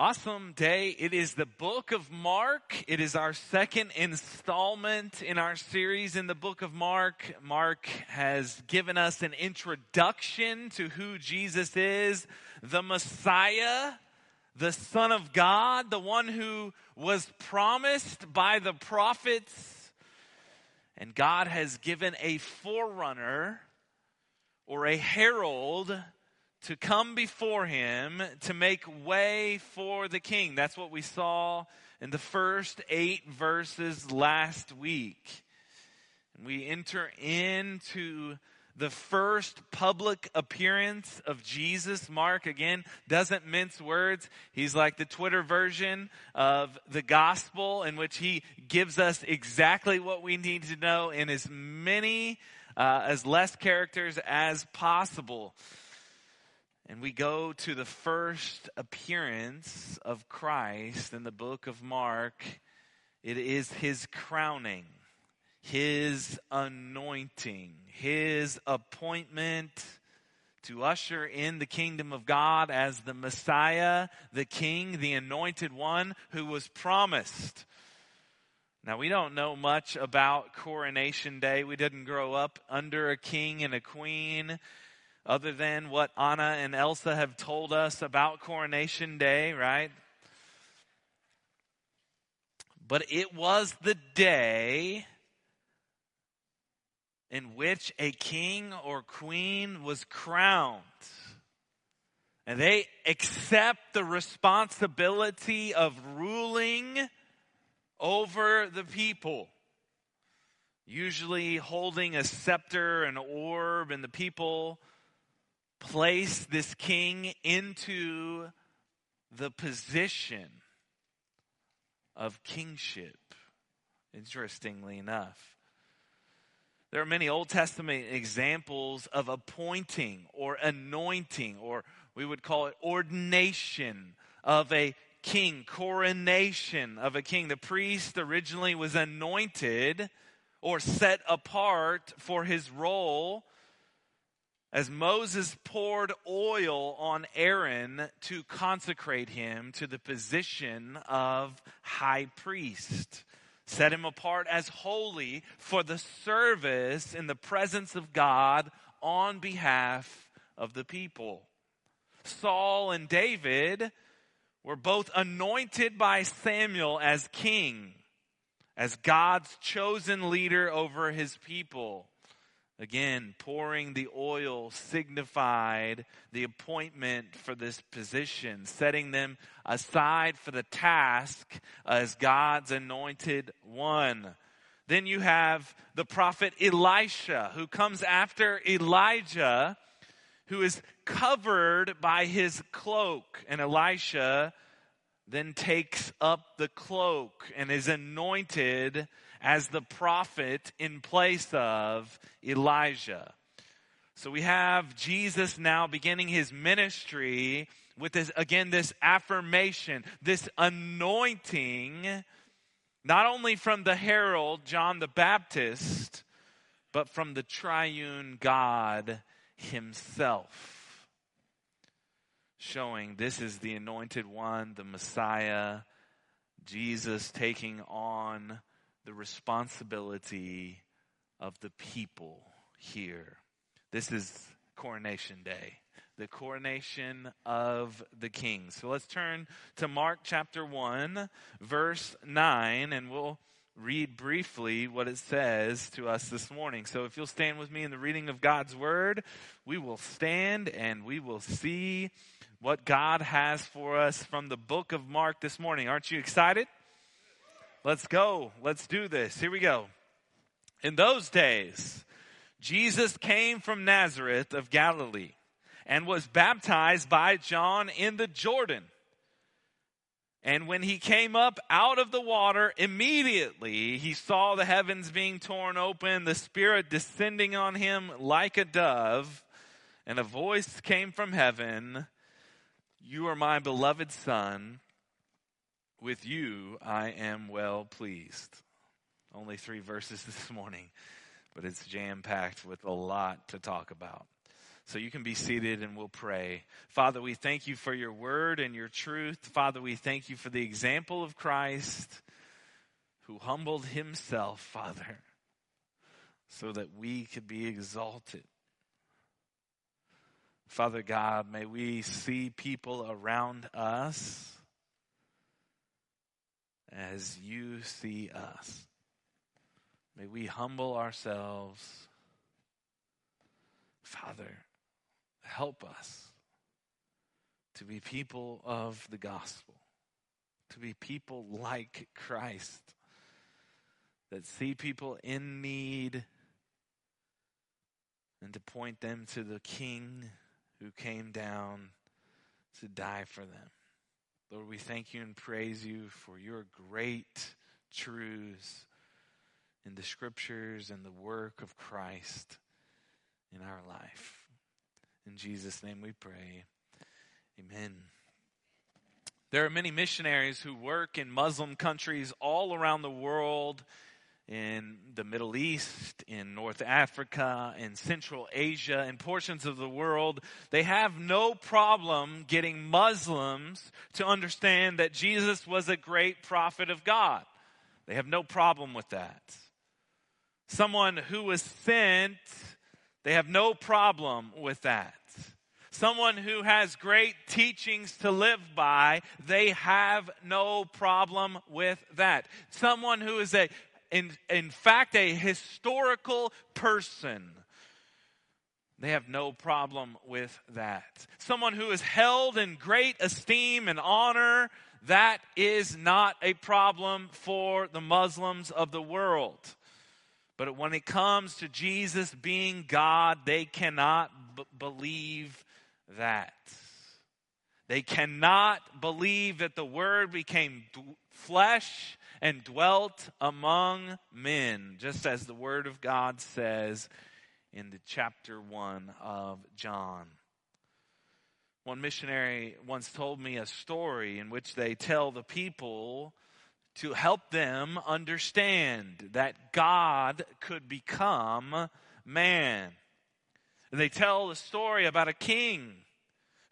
Awesome day. It is the book of Mark. It is our second installment in our series in the book of Mark. Mark has given us an introduction to who Jesus is, the Messiah, the Son of God, the one who was promised by the prophets. And God has given a forerunner or a herald to come before him to make way for the king. That's what we saw in the first eight verses last week. We enter into the first public appearance of Jesus. Mark, again, doesn't mince words. He's like the Twitter version of the gospel in which he gives us exactly what we need to know in as many, uh, as less characters as possible. And we go to the first appearance of Christ in the book of Mark. It is his crowning, his anointing, his appointment to usher in the kingdom of God as the Messiah, the King, the anointed one who was promised. Now, we don't know much about Coronation Day. We didn't grow up under a king and a queen other than what Anna and Elsa have told us about Coronation Day, right? But it was the day in which a king or queen was crowned. And they accept the responsibility of ruling over the people. Usually holding a scepter, an orb, and the people place this king into the position of kingship, interestingly enough. There are many Old Testament examples of appointing or anointing, or we would call it ordination of a king, coronation of a king. The priest originally was anointed or set apart for his role as Moses poured oil on Aaron to consecrate him to the position of high priest, set him apart as holy for the service in the presence of God on behalf of the people. Saul and David were both anointed by Samuel as king, as God's chosen leader over his people. Again, pouring the oil signified the appointment for this position, setting them aside for the task as God's anointed one. Then you have the prophet Elisha, who comes after Elijah, who is covered by his cloak. And Elisha then takes up the cloak and is anointed as the prophet in place of Elijah. So we have Jesus now beginning his ministry with this, again, this affirmation, this anointing, not only from the herald, John the Baptist, but from the triune God himself. Showing this is the anointed one, the Messiah, Jesus taking on the responsibility of the people here. This is coronation day, the coronation of the king. So let's turn to Mark chapter 1, verse 9, and we'll read briefly what it says to us this morning. So if you'll stand with me in the reading of God's word, we will stand and we will see what God has for us from the book of Mark this morning. Aren't you excited? Let's go. Let's do this. Here we go. In those days, Jesus came from Nazareth of Galilee and was baptized by John in the Jordan. And when he came up out of the water, immediately he saw the heavens being torn open, the Spirit descending on him like a dove, and a voice came from heaven You are my beloved Son with you I am well pleased. Only three verses this morning, but it's jam packed with a lot to talk about. So you can be seated and we'll pray. Father, we thank you for your word and your truth. Father, we thank you for the example of Christ who humbled himself, Father, so that we could be exalted. Father God, may we see people around us as you see us. May we humble ourselves. Father, help us to be people of the gospel, to be people like Christ that see people in need and to point them to the King who came down to die for them. Lord, we thank you and praise you for your great truths in the scriptures and the work of Christ in our life. In Jesus' name we pray. Amen. There are many missionaries who work in Muslim countries all around the world in the Middle East, in North Africa, in Central Asia, in portions of the world, they have no problem getting Muslims to understand that Jesus was a great prophet of God. They have no problem with that. Someone who was sent, they have no problem with that. Someone who has great teachings to live by, they have no problem with that. Someone who is a in, in fact, a historical person. They have no problem with that. Someone who is held in great esteem and honor, that is not a problem for the Muslims of the world. But when it comes to Jesus being God, they cannot b- believe that. They cannot believe that the Word became flesh and dwelt among men, just as the Word of God says in the chapter 1 of John. One missionary once told me a story in which they tell the people to help them understand that God could become man. And they tell the story about a king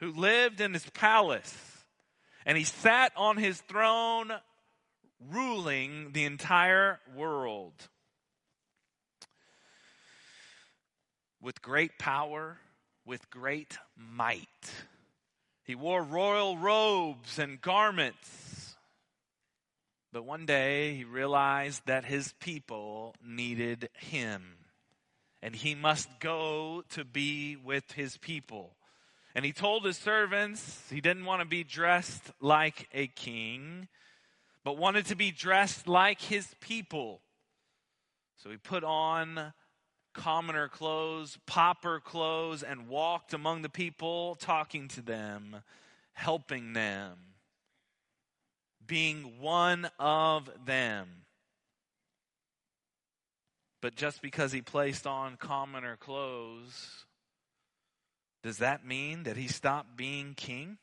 who lived in his palace and he sat on his throne ruling the entire world with great power, with great might. He wore royal robes and garments. But one day he realized that his people needed him. And he must go to be with his people. And he told his servants he didn't want to be dressed like a king but wanted to be dressed like his people. So he put on commoner clothes, pauper clothes, and walked among the people, talking to them, helping them, being one of them. But just because he placed on commoner clothes, does that mean that he stopped being king?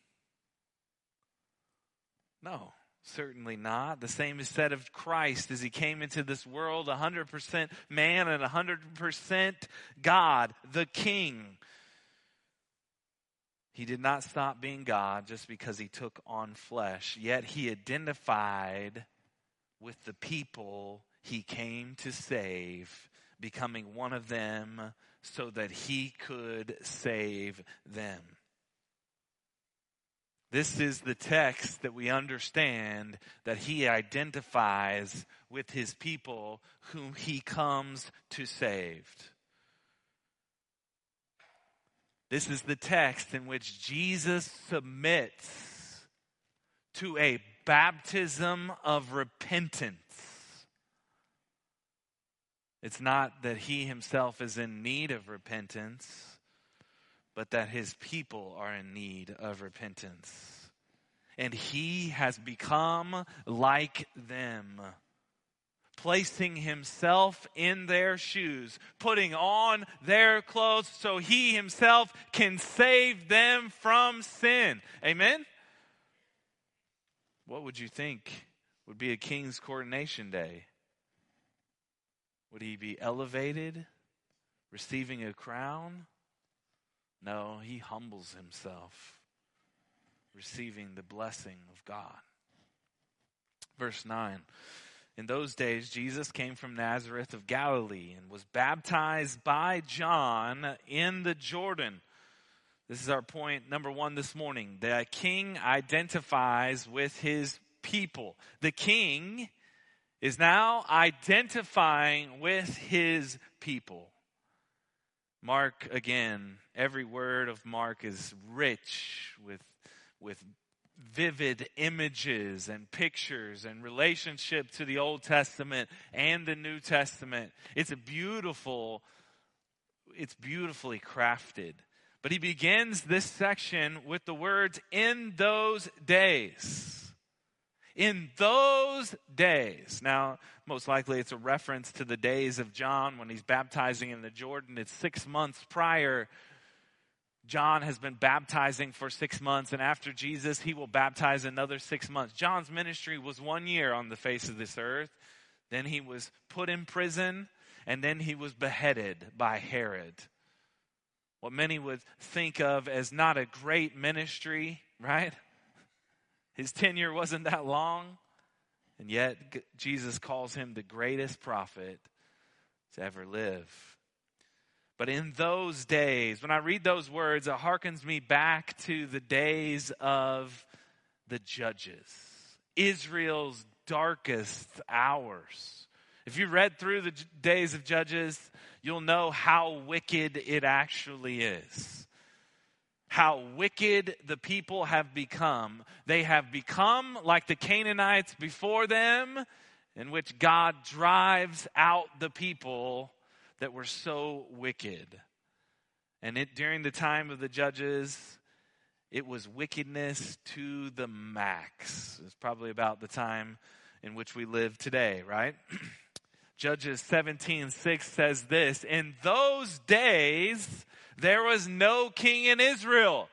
No. Certainly not. The same is said of Christ as he came into this world 100% man and 100% God, the King. He did not stop being God just because he took on flesh, yet he identified with the people he came to save, becoming one of them so that he could save them. This is the text that we understand that he identifies with his people whom he comes to save. This is the text in which Jesus submits to a baptism of repentance. It's not that he himself is in need of repentance but that his people are in need of repentance. And he has become like them, placing himself in their shoes, putting on their clothes so he himself can save them from sin. Amen? What would you think would be a king's coronation day? Would he be elevated, receiving a crown? No, he humbles himself, receiving the blessing of God. Verse 9 In those days, Jesus came from Nazareth of Galilee and was baptized by John in the Jordan. This is our point number one this morning. The king identifies with his people. The king is now identifying with his people. Mark, again, every word of Mark is rich with, with vivid images and pictures and relationship to the Old Testament and the New Testament. It's a beautiful, it's beautifully crafted. But he begins this section with the words, in those days. In those days. Now, most likely it's a reference to the days of John when he's baptizing in the Jordan. It's six months prior John has been baptizing for six months, and after Jesus, he will baptize another six months. John's ministry was one year on the face of this earth. Then he was put in prison, and then he was beheaded by Herod. What many would think of as not a great ministry, right? His tenure wasn't that long, and yet Jesus calls him the greatest prophet to ever live. But in those days, when I read those words, it harkens me back to the days of the judges, Israel's darkest hours. If you read through the days of Judges, you'll know how wicked it actually is. How wicked the people have become. They have become like the Canaanites before them, in which God drives out the people that were so wicked. And it during the time of the judges, it was wickedness to the max. It's probably about the time in which we live today, right? Judges 17 6 says this In those days, there was no king in Israel.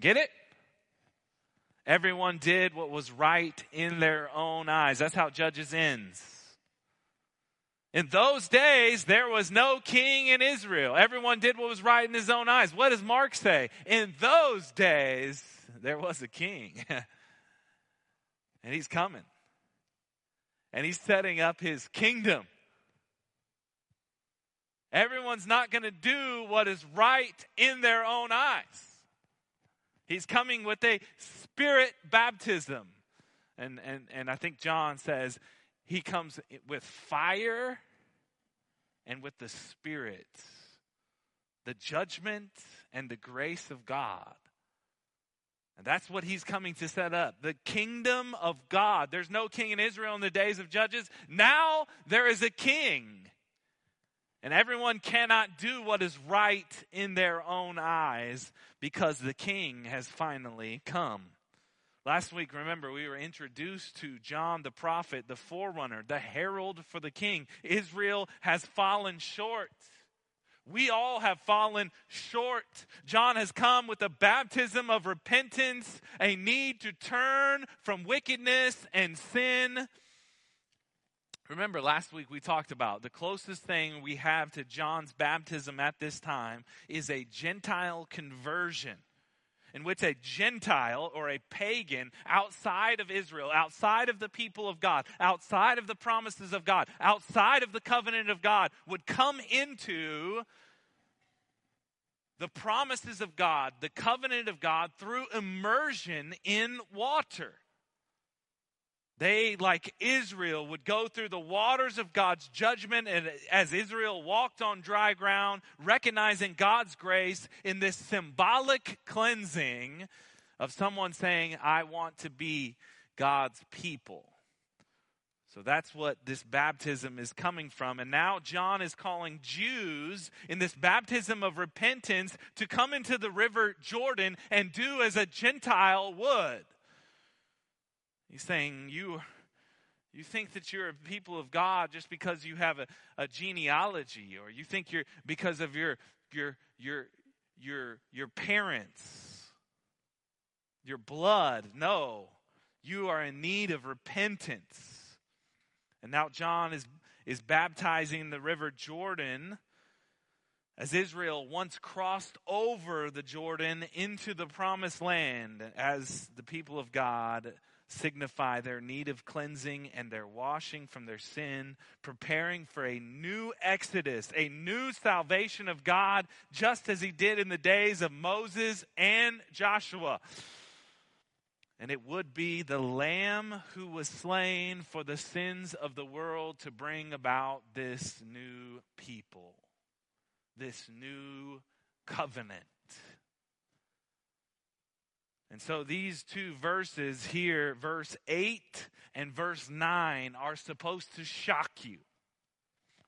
Get it? Everyone did what was right in their own eyes. That's how Judges ends. In those days, there was no king in Israel. Everyone did what was right in his own eyes. What does Mark say? In those days, there was a king. and he's coming. And he's setting up his kingdom. Everyone's not going to do what is right in their own eyes. He's coming with a spirit baptism. And, and, and I think John says he comes with fire and with the Spirit, the judgment and the grace of God. And that's what he's coming to set up. The kingdom of God. There's no king in Israel in the days of Judges. Now there is a king. And everyone cannot do what is right in their own eyes because the king has finally come. Last week, remember, we were introduced to John the prophet, the forerunner, the herald for the king. Israel has fallen short. We all have fallen short. John has come with a baptism of repentance, a need to turn from wickedness and sin. Remember, last week we talked about the closest thing we have to John's baptism at this time is a Gentile conversion in which a Gentile or a pagan outside of Israel, outside of the people of God, outside of the promises of God, outside of the covenant of God, would come into the promises of God, the covenant of God, through immersion in water. They, like Israel, would go through the waters of God's judgment, and as Israel walked on dry ground, recognizing God's grace in this symbolic cleansing of someone saying, I want to be God's people. So that's what this baptism is coming from. And now John is calling Jews in this baptism of repentance to come into the river Jordan and do as a Gentile would. He's saying, You, you think that you're a people of God just because you have a, a genealogy, or you think you're because of your, your, your, your, your parents, your blood. No, you are in need of repentance. And now John is, is baptizing the river Jordan As Israel once crossed over the Jordan into the promised land, as the people of God signify their need of cleansing and their washing from their sin, preparing for a new exodus, a new salvation of God, just as he did in the days of Moses and Joshua. And it would be the Lamb who was slain for the sins of the world to bring about this new people, this new covenant. And so these two verses here, verse 8 and verse 9, are supposed to shock you.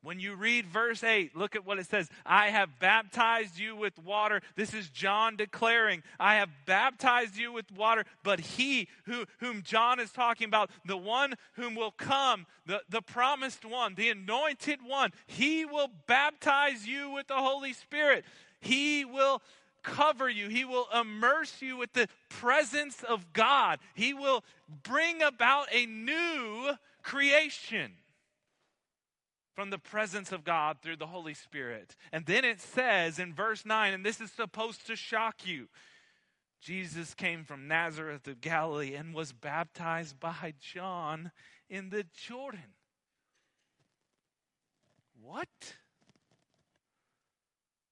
When you read verse 8, look at what it says. I have baptized you with water. This is John declaring, I have baptized you with water, but he who, whom John is talking about, the one whom will come, the, the promised one, the anointed one, he will baptize you with the Holy Spirit. He will cover you. He will immerse you with the presence of God. He will bring about a new creation from the presence of God through the Holy Spirit. And then it says in verse 9, and this is supposed to shock you Jesus came from Nazareth of Galilee and was baptized by John in the Jordan. What?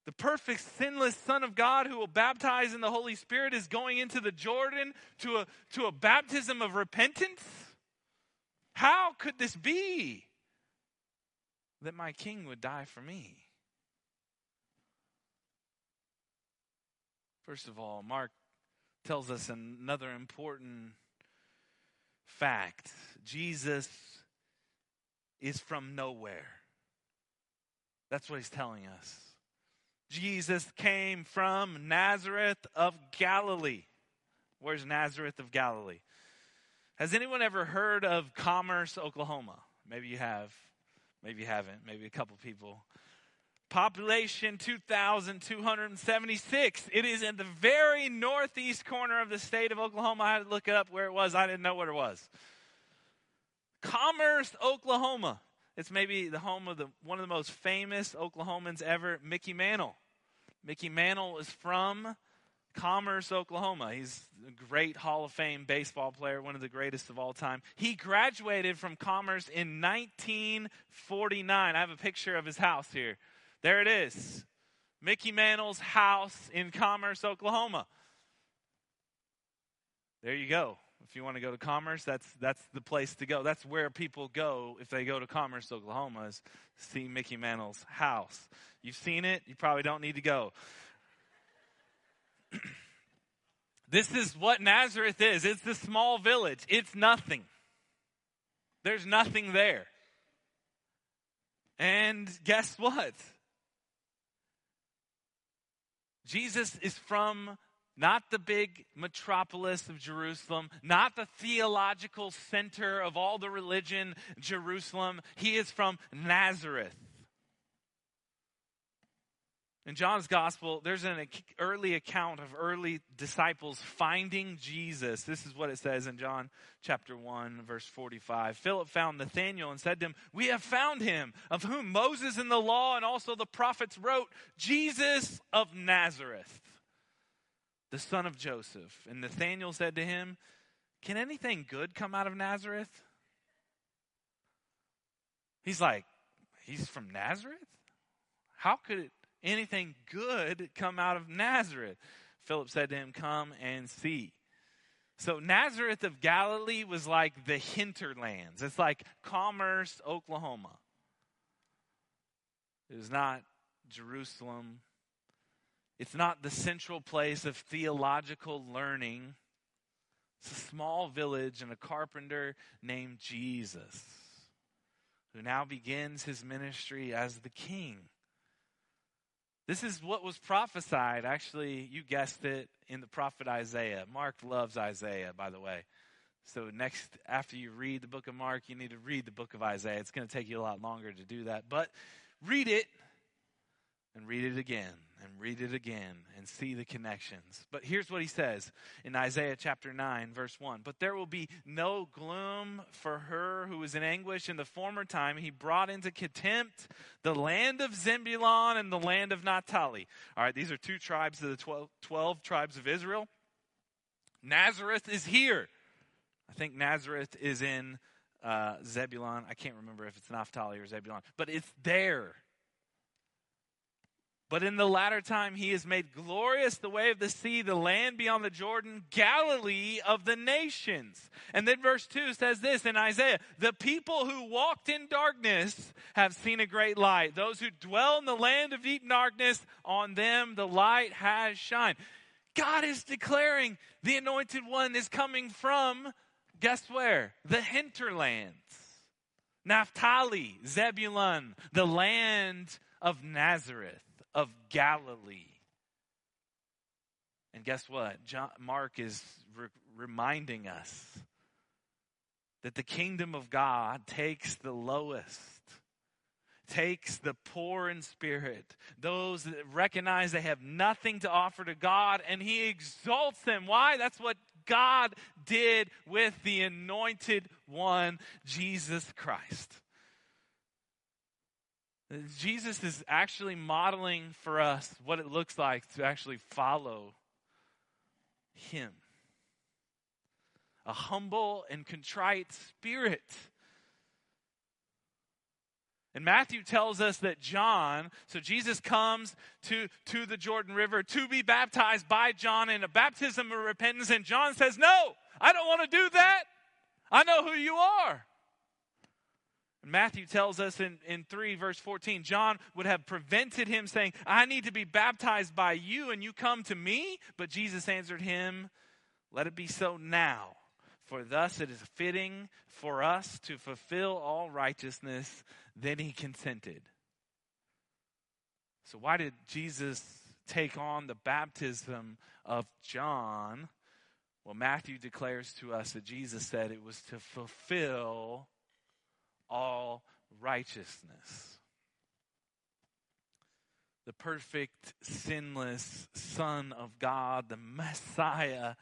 The perfect, sinless Son of God who will baptize in the Holy Spirit is going into the Jordan to a, to a baptism of repentance? How could this be that my King would die for me? First of all, Mark tells us another important fact Jesus is from nowhere. That's what he's telling us. Jesus came from Nazareth of Galilee. Where's Nazareth of Galilee? Has anyone ever heard of Commerce, Oklahoma? Maybe you have. Maybe you haven't. Maybe a couple people. Population 2,276. It is in the very northeast corner of the state of Oklahoma. I had to look it up where it was. I didn't know what it was. Commerce, Oklahoma. It's maybe the home of the, one of the most famous Oklahomans ever, Mickey Mantle. Mickey Mantle is from Commerce, Oklahoma. He's a great Hall of Fame baseball player, one of the greatest of all time. He graduated from Commerce in 1949. I have a picture of his house here. There it is. Mickey Mantle's house in Commerce, Oklahoma. There you go. If you want to go to Commerce, that's that's the place to go. That's where people go if they go to Commerce, Oklahoma, is see Mickey Mantle's house. You've seen it. You probably don't need to go. this is what Nazareth is. It's the small village. It's nothing. There's nothing there. And guess what? Jesus is from not the big metropolis of Jerusalem, not the theological center of all the religion, Jerusalem. He is from Nazareth. In John's gospel, there's an early account of early disciples finding Jesus. This is what it says in John chapter 1, verse 45. Philip found Nathanael and said to him, We have found him, of whom Moses in the law and also the prophets wrote, Jesus of Nazareth the son of Joseph. And Nathanael said to him, Can anything good come out of Nazareth? He's like, He's from Nazareth? How could anything good come out of Nazareth? Philip said to him, Come and see. So Nazareth of Galilee was like the hinterlands. It's like Commerce, Oklahoma. It was not Jerusalem it's not the central place of theological learning. It's a small village and a carpenter named Jesus who now begins his ministry as the king. This is what was prophesied. Actually, you guessed it in the prophet Isaiah. Mark loves Isaiah, by the way. So, next, after you read the book of Mark, you need to read the book of Isaiah. It's going to take you a lot longer to do that. But read it and read it again and read it again and see the connections. But here's what he says in Isaiah chapter 9, verse 1 But there will be no gloom for her who was in anguish. In the former time, he brought into contempt the land of Zebulun and the land of Naphtali. All right, these are two tribes of the 12, 12 tribes of Israel. Nazareth is here. I think Nazareth is in uh, Zebulun. I can't remember if it's Naphtali or Zebulun, but it's there. But in the latter time, he has made glorious the way of the sea, the land beyond the Jordan, Galilee of the nations. And then verse 2 says this in Isaiah The people who walked in darkness have seen a great light. Those who dwell in the land of deep darkness, on them the light has shined. God is declaring the anointed one is coming from, guess where? The hinterlands. Naphtali, Zebulun, the land of Nazareth of Galilee. And guess what? John, Mark is re- reminding us that the kingdom of God takes the lowest, takes the poor in spirit, those that recognize they have nothing to offer to God, and he exalts them. Why? That's what God did with the anointed one, Jesus Christ. Jesus is actually modeling for us what it looks like to actually follow Him. A humble and contrite spirit. And Matthew tells us that John, so Jesus comes to, to the Jordan River to be baptized by John in a baptism of repentance, and John says, No, I don't want to do that. I know who you are. Matthew tells us in, in 3, verse 14, John would have prevented him saying, I need to be baptized by you, and you come to me. But Jesus answered him, Let it be so now, for thus it is fitting for us to fulfill all righteousness. Then he consented. So, why did Jesus take on the baptism of John? Well, Matthew declares to us that Jesus said it was to fulfill all righteousness. The perfect, sinless Son of God, the Messiah,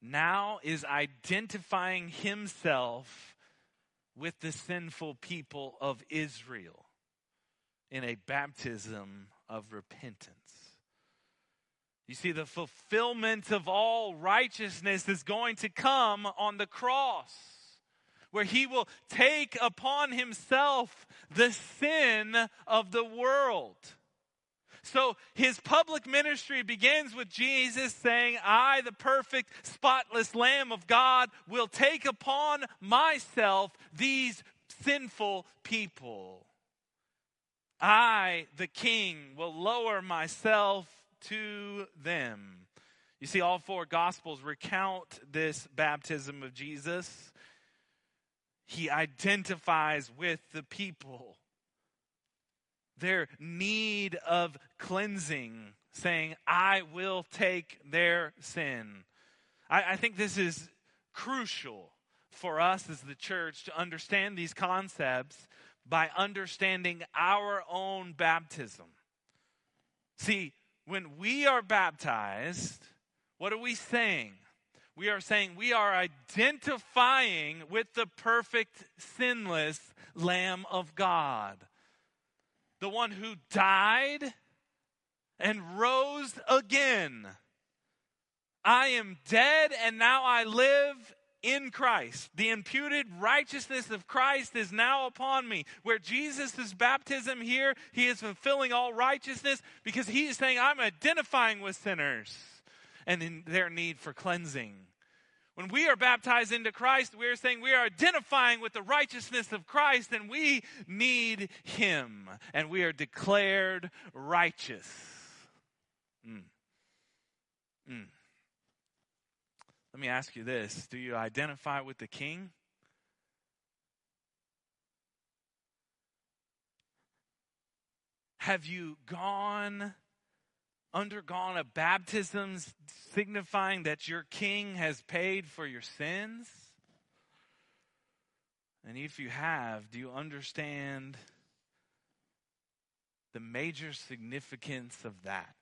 now is identifying himself with the sinful people of Israel in a baptism of repentance. You see, the fulfillment of all righteousness is going to come on the cross where he will take upon himself the sin of the world. So his public ministry begins with Jesus saying, I, the perfect, spotless Lamb of God, will take upon myself these sinful people. I, the King, will lower myself to them. You see, all four Gospels recount this baptism of Jesus he identifies with the people, their need of cleansing, saying, I will take their sin. I, I think this is crucial for us as the church to understand these concepts by understanding our own baptism. See, when we are baptized, what are we saying? We are saying we are identifying with the perfect, sinless Lamb of God. The one who died and rose again. I am dead and now I live in Christ. The imputed righteousness of Christ is now upon me. Where Jesus' baptism here, he is fulfilling all righteousness because he is saying, I'm identifying with sinners and in their need for cleansing. When we are baptized into Christ, we are saying we are identifying with the righteousness of Christ and we need Him and we are declared righteous. Mm. Mm. Let me ask you this Do you identify with the King? Have you gone undergone a baptism signifying that your king has paid for your sins? And if you have, do you understand the major significance of that.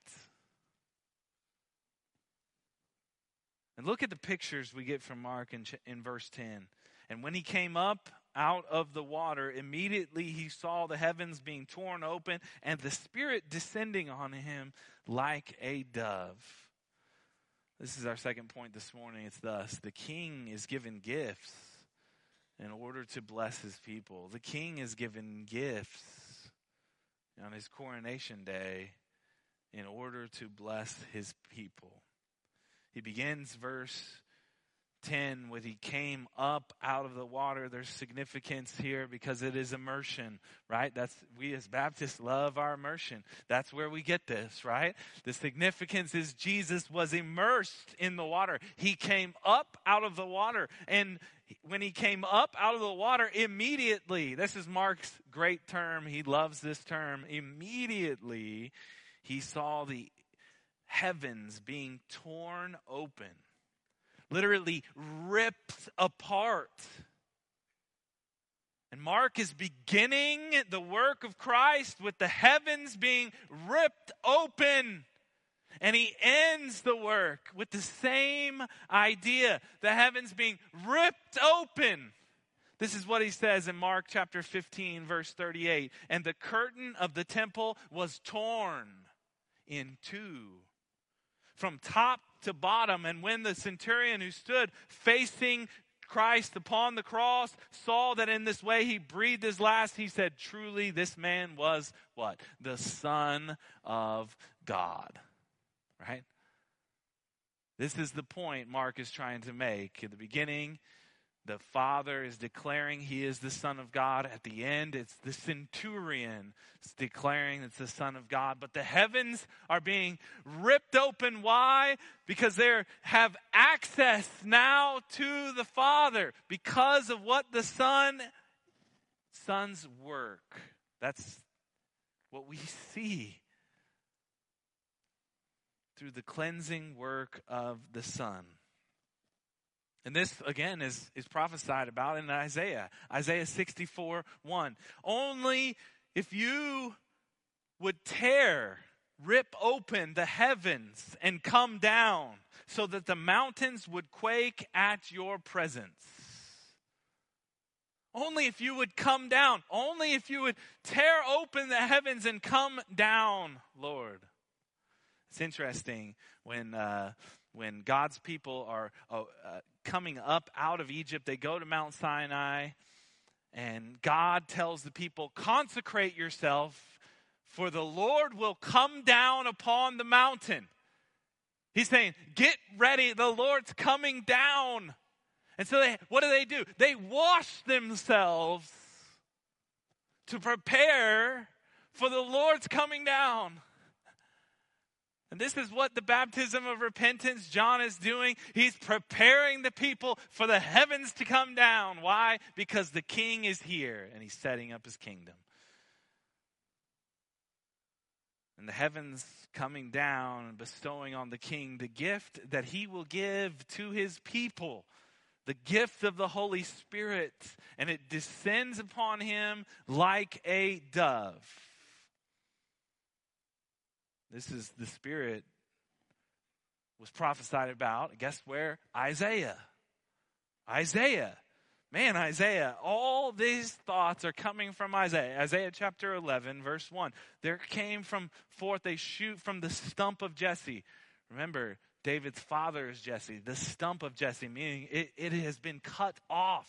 And look at the pictures we get from Mark in, in verse 10. And when he came up out of the water, immediately he saw the heavens being torn open and the Spirit descending on him like a dove. This is our second point this morning. It's thus the king is given gifts in order to bless his people. The king is given gifts on his coronation day in order to bless his people. He begins verse 10 when he came up out of the water there's significance here because it is immersion right? That's we as baptists love our immersion. That's where we get this right? The significance is jesus was immersed in the water. He came up out of the water. And when he came up out of the water immediately this is mark's great term. He loves this term. Immediately he saw the heavens being torn open literally ripped apart. And Mark is beginning the work of Christ with the heavens being ripped open. And he ends the work with the same idea the heavens being ripped open. This is what he says in Mark chapter 15, verse 38. And the curtain of the temple was torn in two from top to bottom. And when the centurion who stood facing Christ upon the cross saw that in this way he breathed his last, he said, Truly, this man was what? The Son of God. Right? This is the point Mark is trying to make. In the beginning, the Father is declaring he is the Son of God. At the end, it's the centurion it's declaring it's the Son of God. But the heavens are being ripped open. Why? Because they have access now to the Father because of what the Son Son's work. That's what we see through the cleansing work of the Son. And this, again, is, is prophesied about in Isaiah. Isaiah 64 1. Only if you would tear, rip open the heavens and come down so that the mountains would quake at your presence. Only if you would come down. Only if you would tear open the heavens and come down, Lord. It's interesting when uh, when God's people are uh, coming up out of Egypt, they go to Mount Sinai, and God tells the people, Consecrate yourself, for the Lord will come down upon the mountain. He's saying, Get ready, the Lord's coming down. And so they, what do they do? They wash themselves to prepare for the Lord's coming down. And this is what the baptism of repentance John is doing. He's preparing the people for the heavens to come down. Why? Because the king is here and he's setting up his kingdom. And the heavens coming down and bestowing on the king the gift that he will give to his people the gift of the Holy Spirit, and it descends upon him like a dove. This is the Spirit was prophesied about. Guess where? Isaiah. Isaiah. Man, Isaiah, all these thoughts are coming from Isaiah. Isaiah chapter 11, verse 1. There came from forth a shoot from the stump of Jesse. Remember, David's father is Jesse, the stump of Jesse, meaning it, it has been cut off.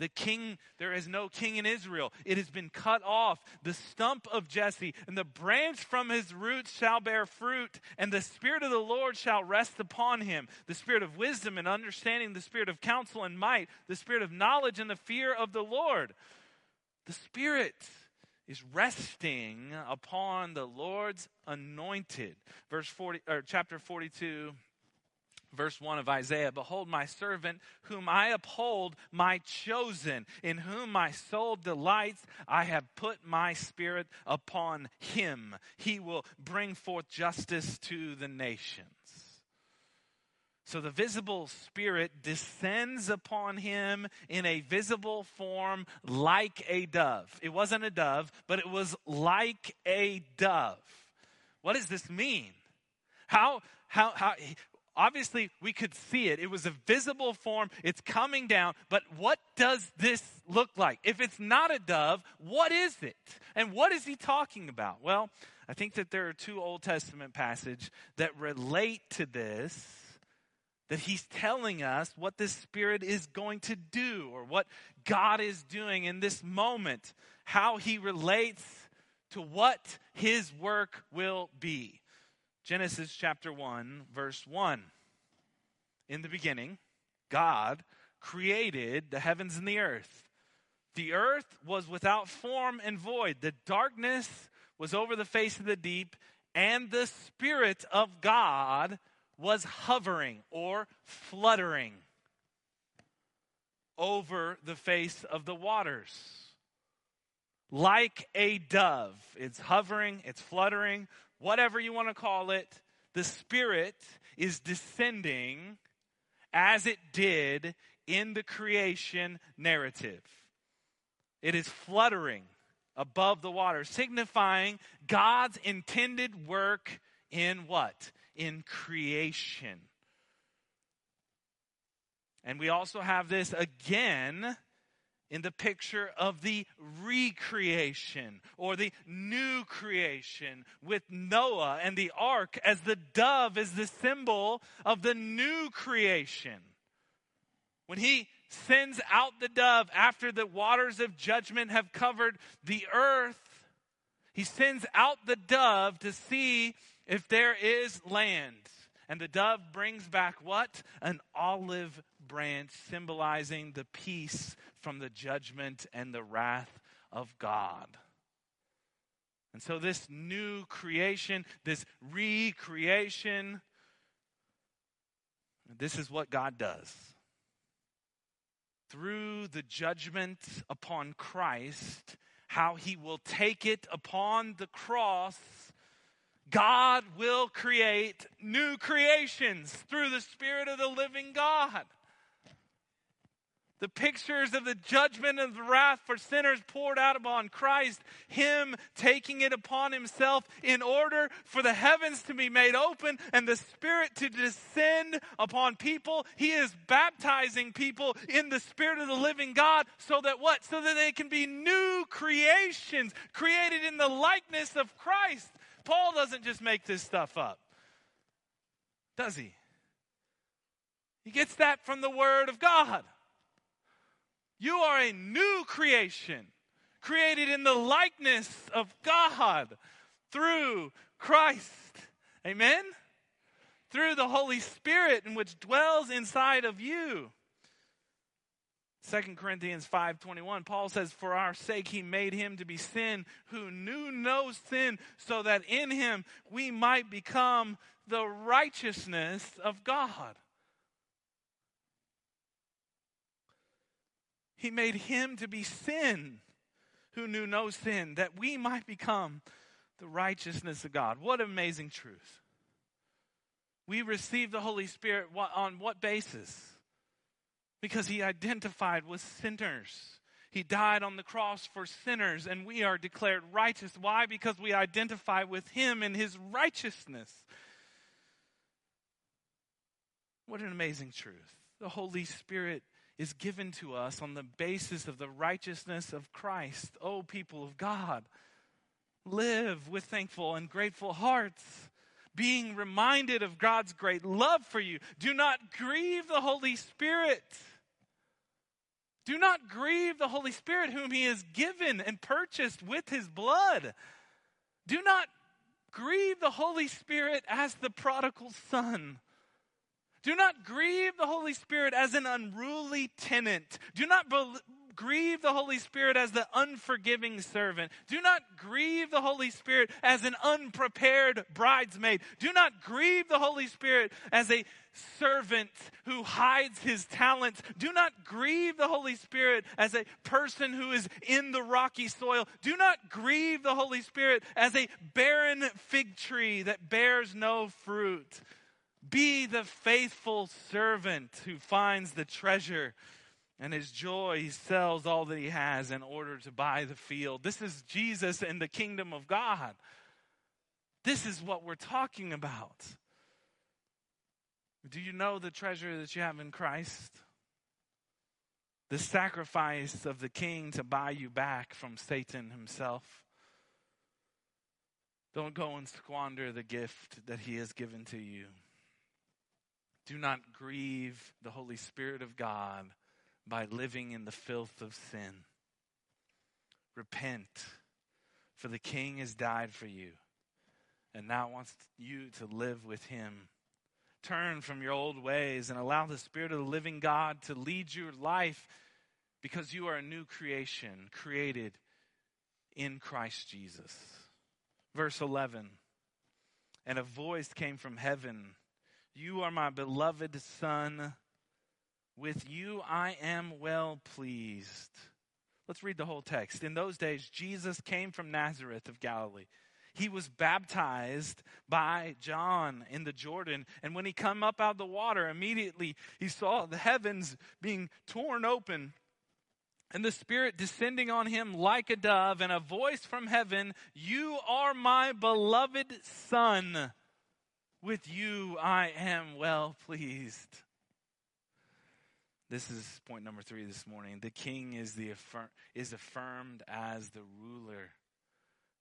The king, there is no king in Israel. It has been cut off. The stump of Jesse and the branch from his roots shall bear fruit, and the Spirit of the Lord shall rest upon him the Spirit of wisdom and understanding, the Spirit of counsel and might, the Spirit of knowledge and the fear of the Lord. The Spirit is resting upon the Lord's anointed. Verse 40 or chapter 42 verse 1 of Isaiah Behold, my servant, whom I uphold, my chosen, in whom my soul delights. I have put my spirit upon him. He will bring forth justice to the nations. So the visible spirit descends upon him in a visible form like a dove. It wasn't a dove, but it was like a dove. What does this mean? How, how, how, obviously we could see it. It was a visible form. It's coming down. But what does this look like? If it's not a dove, what is it? And what is he talking about? Well, I think that there are two Old Testament passages that relate to this. That he's telling us what this Spirit is going to do or what God is doing in this moment, how he relates to what his work will be. Genesis chapter 1, verse 1. In the beginning, God created the heavens and the earth. The earth was without form and void. The darkness was over the face of the deep, and the Spirit of God was hovering or fluttering over the face of the waters. Like a dove. It's hovering, it's fluttering, whatever you want to call it, the Spirit is descending as it did in the creation narrative. It is fluttering above the water, signifying God's intended work in what? In creation. And we also have this again in the picture of the recreation or the new creation with Noah and the ark as the dove is the symbol of the new creation. When he sends out the dove after the waters of judgment have covered the earth, he sends out the dove to see if there is land. And the dove brings back what? An olive branch symbolizing the peace from the judgment and the wrath of God. And so, this new creation, this recreation, this is what God does. Through the judgment upon Christ, how he will take it upon the cross, God will create new creations through the Spirit of the living God the pictures of the judgment and the wrath for sinners poured out upon Christ, Him taking it upon Himself in order for the heavens to be made open and the Spirit to descend upon people. He is baptizing people in the Spirit of the living God so that what? So that they can be new creations created in the likeness of Christ. Paul doesn't just make this stuff up, does he? He gets that from the Word of God. You are a new creation, created in the likeness of God through Christ. Amen? Through the Holy Spirit, in which dwells inside of you. 2 Corinthians 5:21 Paul says for our sake he made him to be sin who knew no sin so that in him we might become the righteousness of God. He made him to be sin who knew no sin, that we might become the righteousness of God. What amazing truth. We receive the Holy Spirit on what basis? Because he identified with sinners. He died on the cross for sinners, and we are declared righteous. Why? Because we identify with him in his righteousness. What an amazing truth. The Holy Spirit is given to us on the basis of the righteousness of Christ. Oh, people of God, live with thankful and grateful hearts, being reminded of God's great love for you. Do not grieve the Holy Spirit. Do not grieve the Holy Spirit, whom He has given and purchased with His blood. Do not grieve the Holy Spirit as the prodigal son do not grieve the Holy Spirit as an unruly tenant. Do not grieve the Holy Spirit as the unforgiving servant. Do not grieve the Holy Spirit as an unprepared bridesmaid. Do not grieve the Holy Spirit as a servant who hides his talents. Do not grieve the Holy Spirit as a person who is in the rocky soil. Do not grieve the Holy Spirit as a barren fig tree that bears no fruit. Be the faithful servant who finds the treasure and his joy, he sells all that he has in order to buy the field. This is Jesus and the kingdom of God. This is what we're talking about. Do you know the treasure that you have in Christ? The sacrifice of the king to buy you back from Satan himself. Don't go and squander the gift that he has given to you. Do not grieve the Holy Spirit of God by living in the filth of sin. Repent, for the King has died for you and now wants you to live with him. Turn from your old ways and allow the Spirit of the living God to lead your life because you are a new creation created in Christ Jesus. Verse 11 And a voice came from heaven You are my beloved Son. With you I am well pleased. Let's read the whole text. In those days, Jesus came from Nazareth of Galilee he was baptized by John in the Jordan. And when he come up out of the water, immediately he saw the heavens being torn open and the Spirit descending on him like a dove, and a voice from heaven, You are my beloved Son. With you I am well pleased. This is point number three this morning. The king is, the is affirmed as the ruler.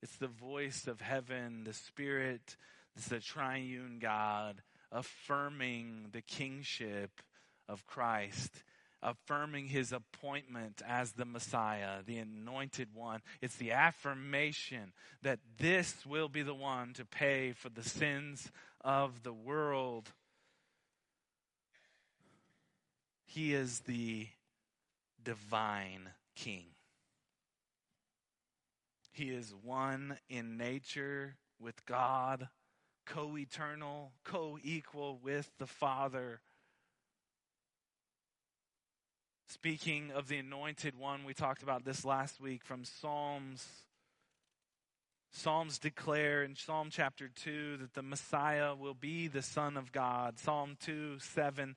It's the voice of heaven, the Spirit, it's the triune God affirming the kingship of Christ, affirming his appointment as the Messiah, the anointed one. It's the affirmation that this will be the one to pay for the sins of the world. He is the divine king. He is one in nature with God, co eternal, co equal with the Father. Speaking of the anointed one, we talked about this last week from Psalms. Psalms declare in Psalm chapter 2 that the Messiah will be the Son of God. Psalm 2 7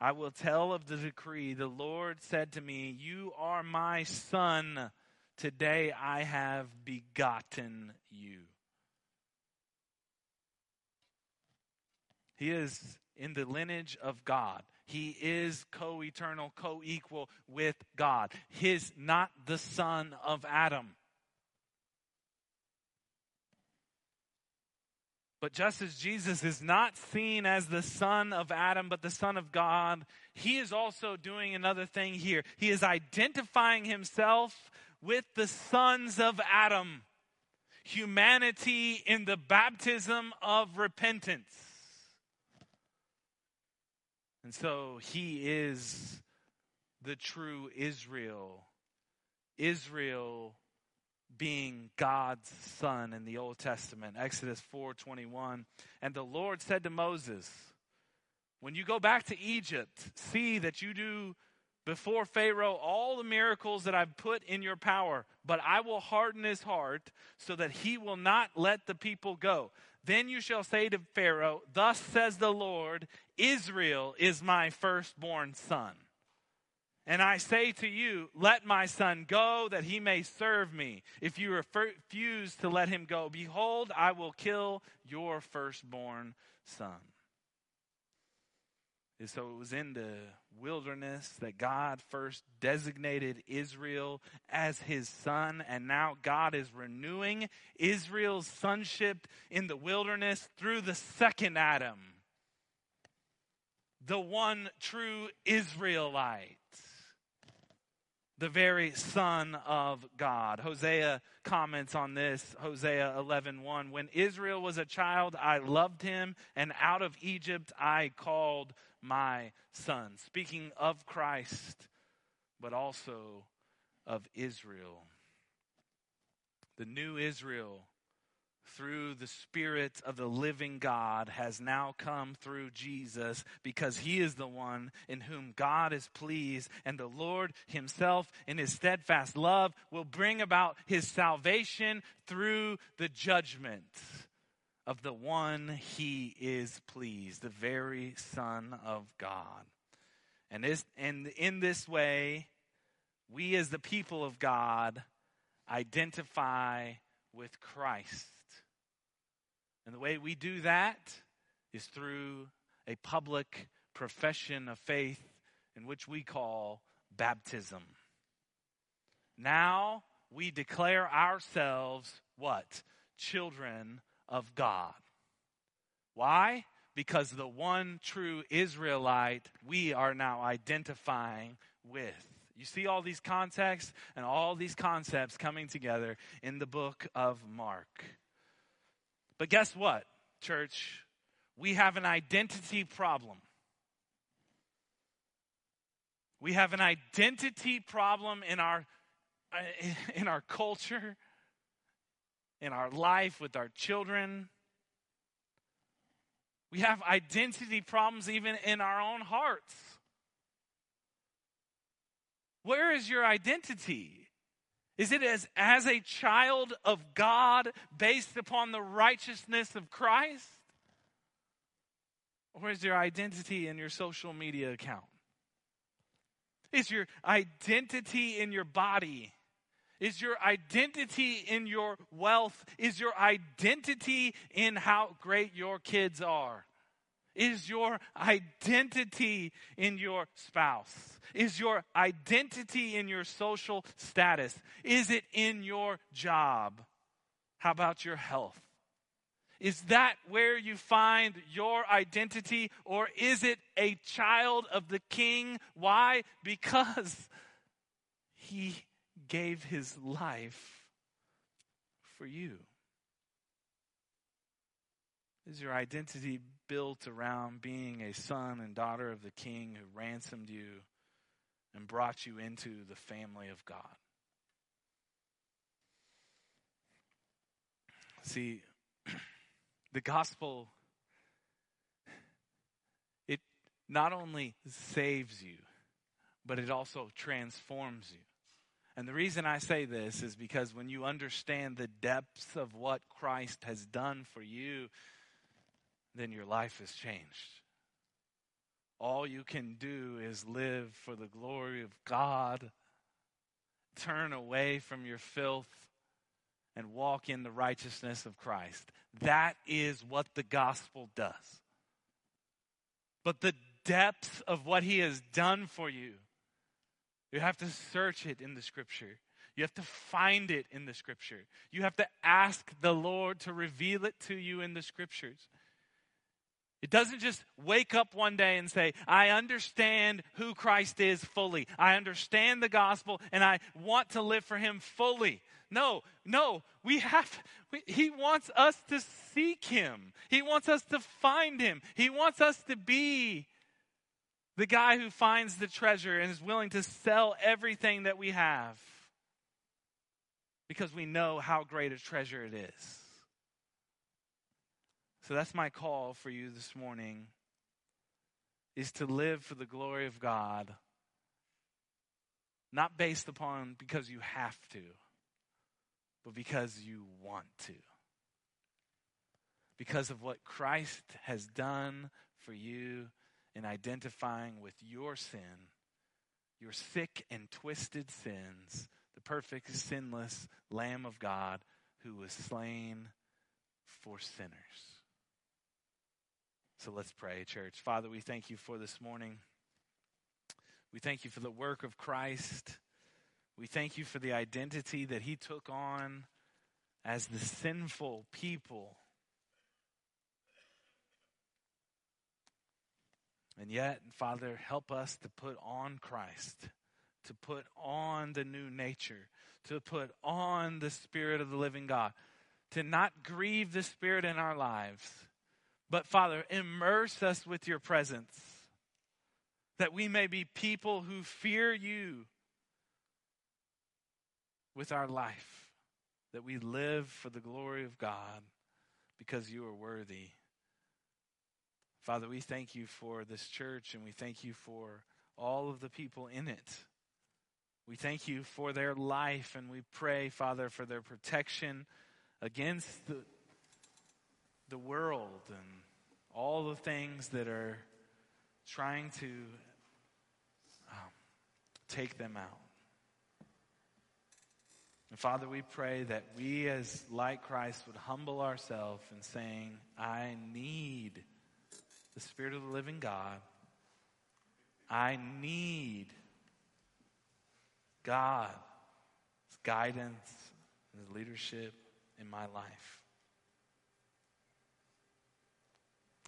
I will tell of the decree. The Lord said to me, You are my Son. Today I have begotten you. He is in the lineage of God. He is co eternal, co equal with God. He's not the son of Adam. But just as Jesus is not seen as the son of Adam, but the son of God, he is also doing another thing here. He is identifying himself with the sons of Adam, humanity in the baptism of repentance. And so he is the true Israel. Israel being God's son in the Old Testament. Exodus 4:21. And the Lord said to Moses, when you go back to Egypt, see that you do before Pharaoh all the miracles that I've put in your power, but I will harden his heart so that he will not let the people go. Then you shall say to Pharaoh, Thus says the Lord, Israel is my firstborn son. And I say to you, Let my son go that he may serve me. If you refuse to let him go, behold, I will kill your firstborn son. And so it was in the wilderness that God first designated Israel as his son, and now God is renewing Israel's sonship in the wilderness through the second Adam, the one true Israelite. The very son of God. Hosea comments on this, Hosea 11:1. 1, when Israel was a child, I loved him, and out of Egypt I called my son. Speaking of Christ, but also of Israel. The new Israel, through the Spirit of the living God, has now come through Jesus because he is the one in whom God is pleased, and the Lord himself, in his steadfast love, will bring about his salvation through the judgment of the one he is pleased, the very Son of God. And, this, and in this way, we as the people of God identify with Christ. And the way we do that is through a public profession of faith in which we call baptism. Now we declare ourselves what? Children of God. Why? Because the one true Israelite we are now identifying with. You see all these contexts and all these concepts coming together in the book of Mark. But guess what, church? We have an identity problem. We have an identity problem in our uh, in our culture, in our life with our children. We have identity problems even in our own hearts. Where is your identity? Is it as, as a child of God based upon the righteousness of Christ? Or is your identity in your social media account? Is your identity in your body? Is your identity in your wealth? Is your identity in how great your kids are? Is your identity in your spouse? Is your identity in your social status? Is it in your job? How about your health? Is that where you find your identity, or is it a child of the king? Why? Because he gave his life for you. Is your identity built around being a son and daughter of the king who ransomed you and brought you into the family of God? See, the gospel, it not only saves you, but it also transforms you. And the reason I say this is because when you understand the depths of what Christ has done for you, then your life has changed. All you can do is live for the glory of God, turn away from your filth, and walk in the righteousness of Christ. That is what the gospel does. But the depth of what he has done for you, you have to search it in the scripture. You have to find it in the scripture. You have to ask the Lord to reveal it to you in the scriptures. It doesn't just wake up one day and say, I understand who Christ is fully. I understand the gospel and I want to live for him fully. No, no, we have, we, he wants us to seek him. He wants us to find him. He wants us to be the guy who finds the treasure and is willing to sell everything that we have because we know how great a treasure it is. So that's my call for you this morning is to live for the glory of God. Not based upon because you have to, but because you want to. Because of what Christ has done for you in identifying with your sin, your sick and twisted sins, the perfect, sinless Lamb of God who was slain for sinners. So let's pray, church. Father, we thank you for this morning. We thank you for the work of Christ. We thank you for the identity that he took on as the sinful people. And yet, Father, help us to put on Christ, to put on the new nature, to put on the Spirit of the living God, to not grieve the Spirit in our lives but Father, immerse us with your presence that we may be people who fear you with our life, that we live for the glory of God because you are worthy. Father, we thank you for this church and we thank you for all of the people in it. We thank you for their life and we pray, Father, for their protection against the, the world and all the things that are trying to um, take them out. And Father, we pray that we, as like Christ, would humble ourselves in saying, I need the Spirit of the living God. I need God's guidance and His leadership in my life.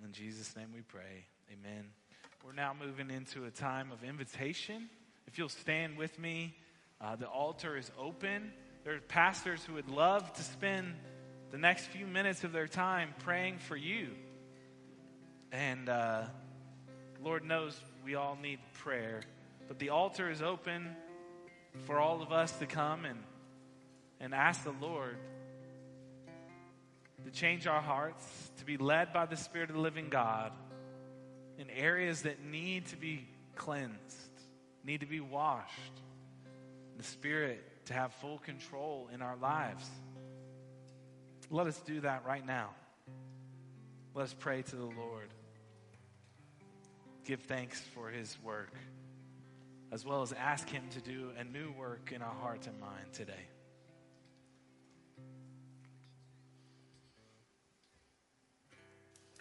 In Jesus' name we pray. Amen. We're now moving into a time of invitation. If you'll stand with me, uh, the altar is open. There are pastors who would love to spend the next few minutes of their time praying for you. And uh, Lord knows we all need prayer. But the altar is open for all of us to come and, and ask the Lord to change our hearts, to be led by the Spirit of the living God in areas that need to be cleansed, need to be washed. The Spirit to have full control in our lives. Let us do that right now. Let us pray to the Lord. Give thanks for His work, as well as ask Him to do a new work in our hearts and mind today.